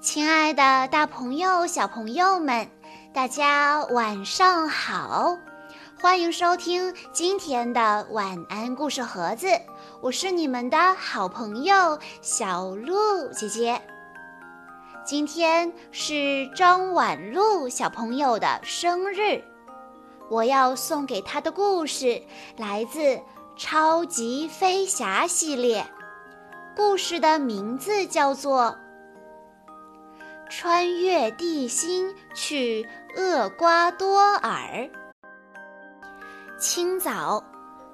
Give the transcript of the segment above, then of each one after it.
亲爱的，大朋友、小朋友们，大家晚上好！欢迎收听今天的晚安故事盒子，我是你们的好朋友小鹿姐姐。今天是张婉露小朋友的生日，我要送给她的故事来自《超级飞侠》系列，故事的名字叫做。穿越地心去厄瓜多尔。清早，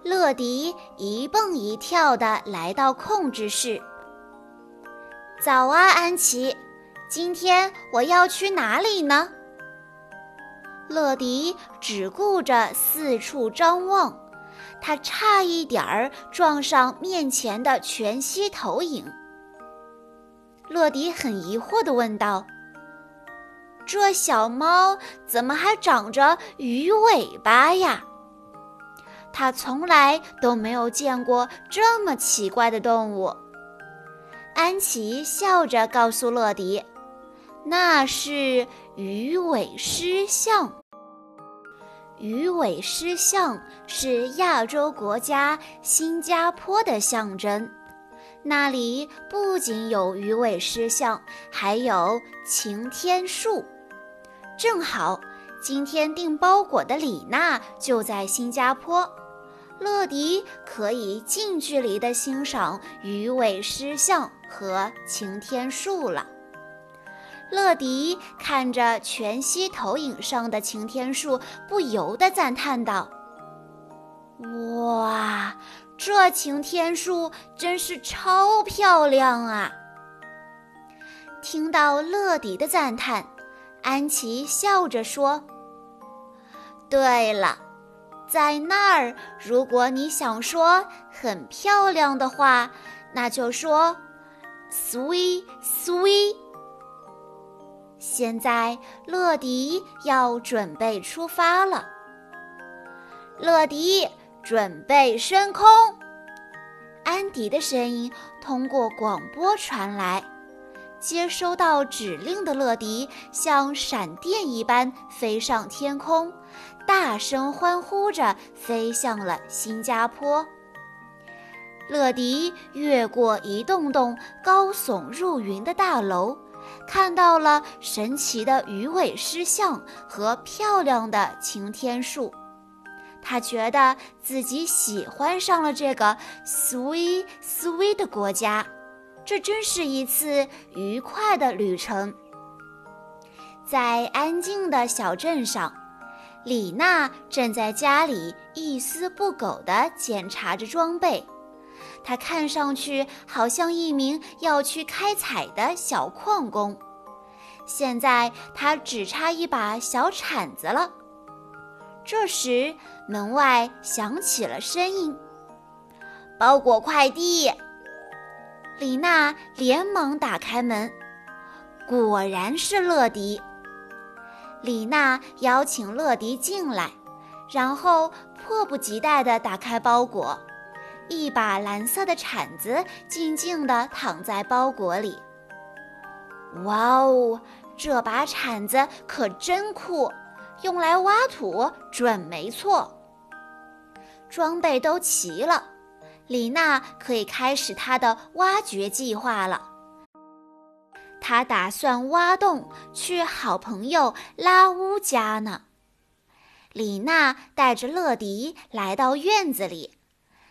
乐迪一蹦一跳地来到控制室。早啊，安琪，今天我要去哪里呢？乐迪只顾着四处张望，他差一点儿撞上面前的全息投影。乐迪很疑惑地问道：“这小猫怎么还长着鱼尾巴呀？它从来都没有见过这么奇怪的动物。”安琪笑着告诉乐迪：“那是鱼尾狮象。鱼尾狮象是亚洲国家新加坡的象征。”那里不仅有鱼尾狮像，还有擎天树。正好，今天订包裹的李娜就在新加坡，乐迪可以近距离地欣赏鱼尾狮像和擎天树了。乐迪看着全息投影上的擎天树，不由得赞叹道：“哇！”这擎天树真是超漂亮啊！听到乐迪的赞叹，安琪笑着说：“对了，在那儿，如果你想说很漂亮的话，那就说 ‘sweet sweet’。”现在，乐迪要准备出发了。乐迪。准备升空，安迪的声音通过广播传来。接收到指令的乐迪像闪电一般飞上天空，大声欢呼着飞向了新加坡。乐迪越过一栋栋高耸入云的大楼，看到了神奇的鱼尾狮像和漂亮的擎天树。他觉得自己喜欢上了这个 sweet sweet 的国家，这真是一次愉快的旅程。在安静的小镇上，李娜正在家里一丝不苟地检查着装备。她看上去好像一名要去开采的小矿工。现在她只差一把小铲子了。这时，门外响起了声音：“包裹快递。”李娜连忙打开门，果然是乐迪。李娜邀请乐迪进来，然后迫不及待地打开包裹，一把蓝色的铲子静静地躺在包裹里。哇哦，这把铲子可真酷！用来挖土准没错。装备都齐了，李娜可以开始她的挖掘计划了。她打算挖洞去好朋友拉乌家呢。李娜带着乐迪来到院子里，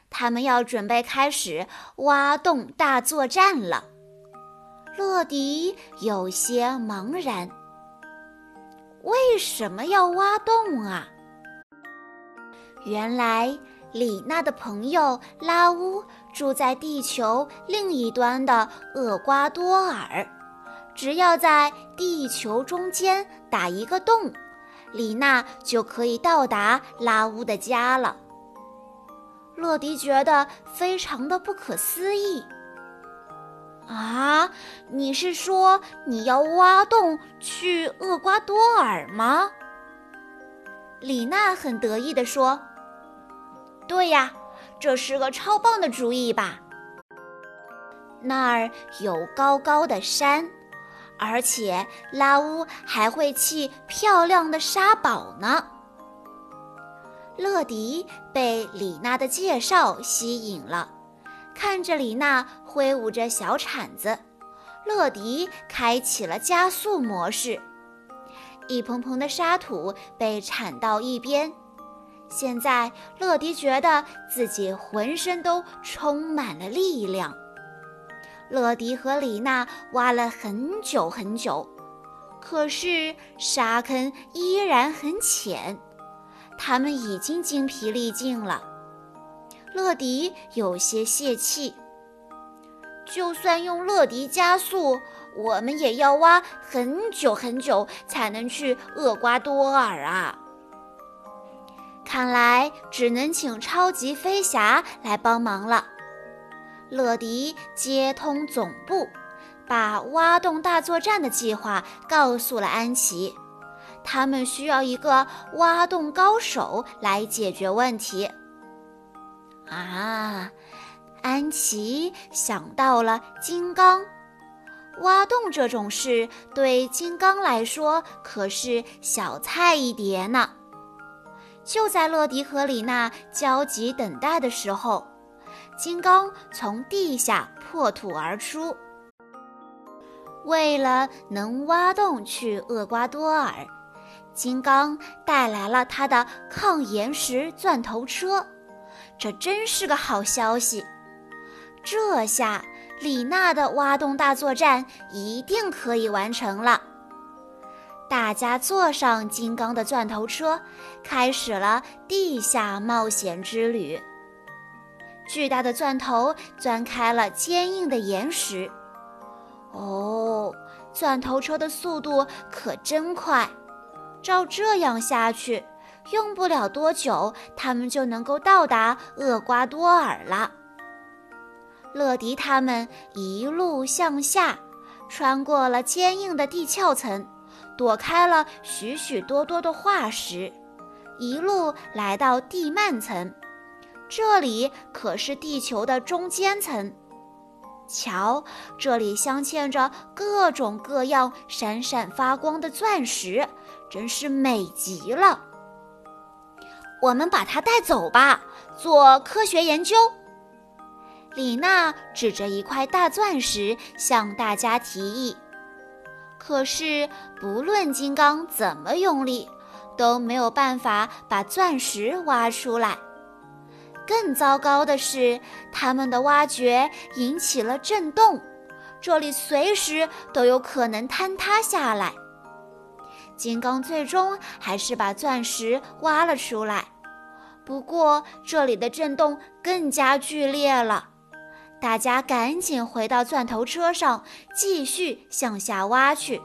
他们要准备开始挖洞大作战了。乐迪有些茫然。为什么要挖洞啊？原来李娜的朋友拉乌住在地球另一端的厄瓜多尔，只要在地球中间打一个洞，李娜就可以到达拉乌的家了。乐迪觉得非常的不可思议。啊，你是说你要挖洞去厄瓜多尔吗？李娜很得意地说：“对呀，这是个超棒的主意吧？那儿有高高的山，而且拉乌还会砌漂亮的沙堡呢。乐迪被李娜的介绍吸引了，看着李娜挥舞着小铲子，乐迪开启了加速模式。一蓬蓬的沙土被铲到一边，现在乐迪觉得自己浑身都充满了力量。乐迪和李娜挖了很久很久，可是沙坑依然很浅，他们已经精疲力尽了。乐迪有些泄气，就算用乐迪加速，我们也要挖很久很久才能去厄瓜多尔啊！看来只能请超级飞侠来帮忙了。乐迪接通总部，把挖洞大作战的计划告诉了安琪。他们需要一个挖洞高手来解决问题。啊，安琪想到了金刚。挖洞这种事对金刚来说可是小菜一碟呢。就在乐迪和李娜焦急等待的时候。金刚从地下破土而出，为了能挖洞去厄瓜多尔，金刚带来了他的抗岩石钻头车，这真是个好消息。这下李娜的挖洞大作战一定可以完成了。大家坐上金刚的钻头车，开始了地下冒险之旅。巨大的钻头钻开了坚硬的岩石。哦，钻头车的速度可真快！照这样下去，用不了多久，他们就能够到达厄瓜多尔了。乐迪他们一路向下，穿过了坚硬的地壳层，躲开了许许多多的化石，一路来到地幔层。这里可是地球的中间层，瞧，这里镶嵌着各种各样闪闪发光的钻石，真是美极了。我们把它带走吧，做科学研究。李娜指着一块大钻石向大家提议，可是不论金刚怎么用力，都没有办法把钻石挖出来。更糟糕的是，他们的挖掘引起了震动，这里随时都有可能坍塌下来。金刚最终还是把钻石挖了出来，不过这里的震动更加剧烈了。大家赶紧回到钻头车上，继续向下挖去。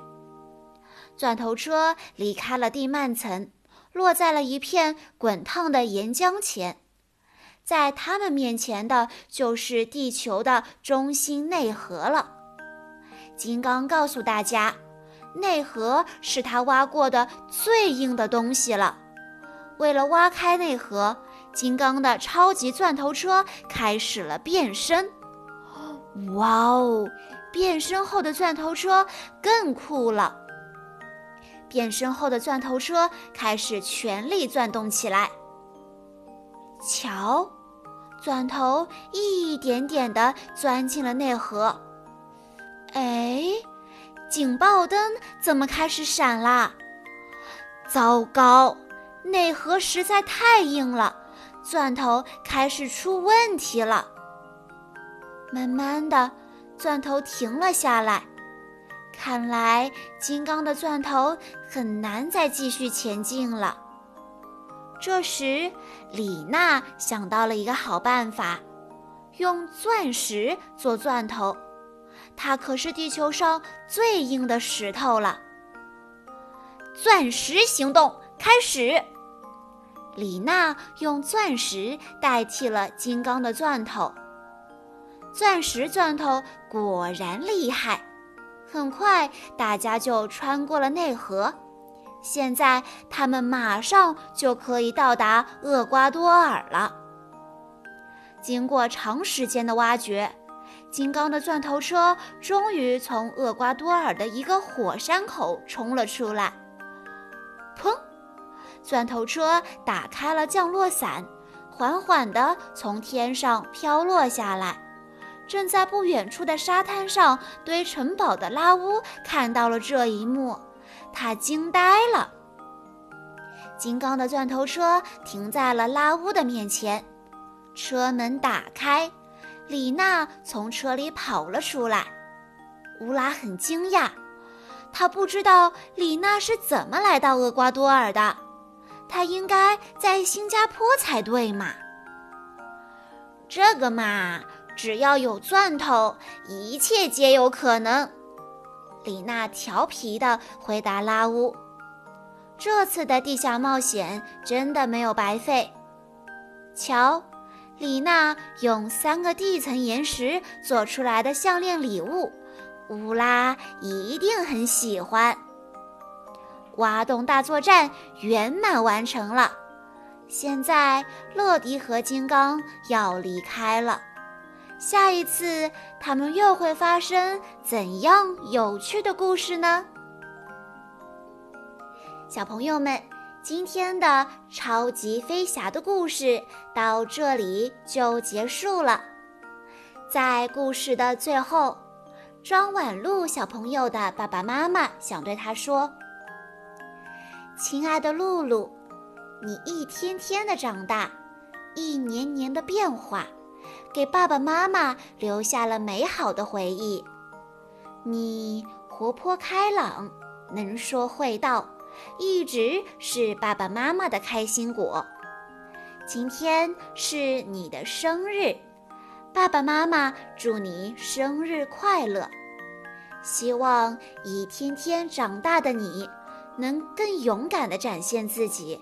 钻头车离开了地幔层，落在了一片滚烫的岩浆前。在他们面前的就是地球的中心内核了。金刚告诉大家，内核是他挖过的最硬的东西了。为了挖开内核，金刚的超级钻头车开始了变身。哇哦！变身后的钻头车更酷了。变身后的钻头车开始全力钻动起来。瞧。钻头一点点地钻进了内核。哎，警报灯怎么开始闪啦？糟糕，内核实在太硬了，钻头开始出问题了。慢慢的，钻头停了下来。看来金刚的钻头很难再继续前进了。这时，李娜想到了一个好办法，用钻石做钻头。它可是地球上最硬的石头了。钻石行动开始！李娜用钻石代替了金刚的钻头。钻石钻头果然厉害，很快大家就穿过了内核。现在他们马上就可以到达厄瓜多尔了。经过长时间的挖掘，金刚的钻头车终于从厄瓜多尔的一个火山口冲了出来。砰！钻头车打开了降落伞，缓缓地从天上飘落下来。正在不远处的沙滩上堆城堡的拉乌看到了这一幕，他惊呆了。金刚的钻头车停在了拉乌的面前，车门打开。李娜从车里跑了出来，乌拉很惊讶，他不知道李娜是怎么来到厄瓜多尔的，她应该在新加坡才对嘛。这个嘛，只要有钻头，一切皆有可能。李娜调皮地回答拉乌：“这次的地下冒险真的没有白费，瞧。”李娜用三个地层岩石做出来的项链礼物，乌拉一定很喜欢。挖洞大作战圆满完成了，现在乐迪和金刚要离开了。下一次他们又会发生怎样有趣的故事呢？小朋友们。今天的超级飞侠的故事到这里就结束了。在故事的最后，张婉露小朋友的爸爸妈妈想对他说：“亲爱的露露，你一天天的长大，一年年的变化，给爸爸妈妈留下了美好的回忆。你活泼开朗，能说会道。”一直是爸爸妈妈的开心果。今天是你的生日，爸爸妈妈祝你生日快乐。希望一天天长大的你，能更勇敢地展现自己。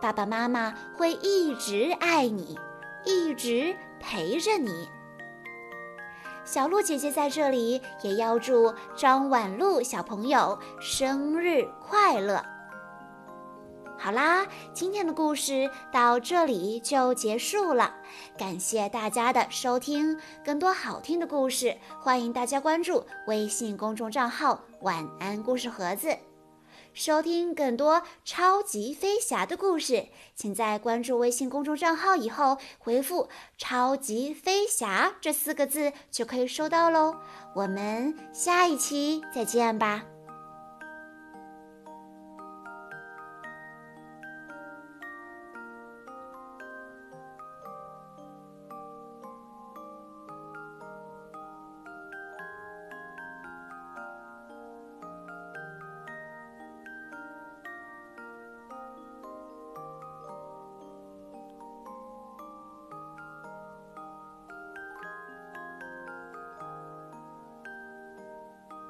爸爸妈妈会一直爱你，一直陪着你。小鹿姐姐在这里也要祝张婉露小朋友生日快乐。好啦，今天的故事到这里就结束了，感谢大家的收听。更多好听的故事，欢迎大家关注微信公众账号“晚安故事盒子”。收听更多超级飞侠的故事，请在关注微信公众账号以后回复“超级飞侠”这四个字就可以收到喽。我们下一期再见吧。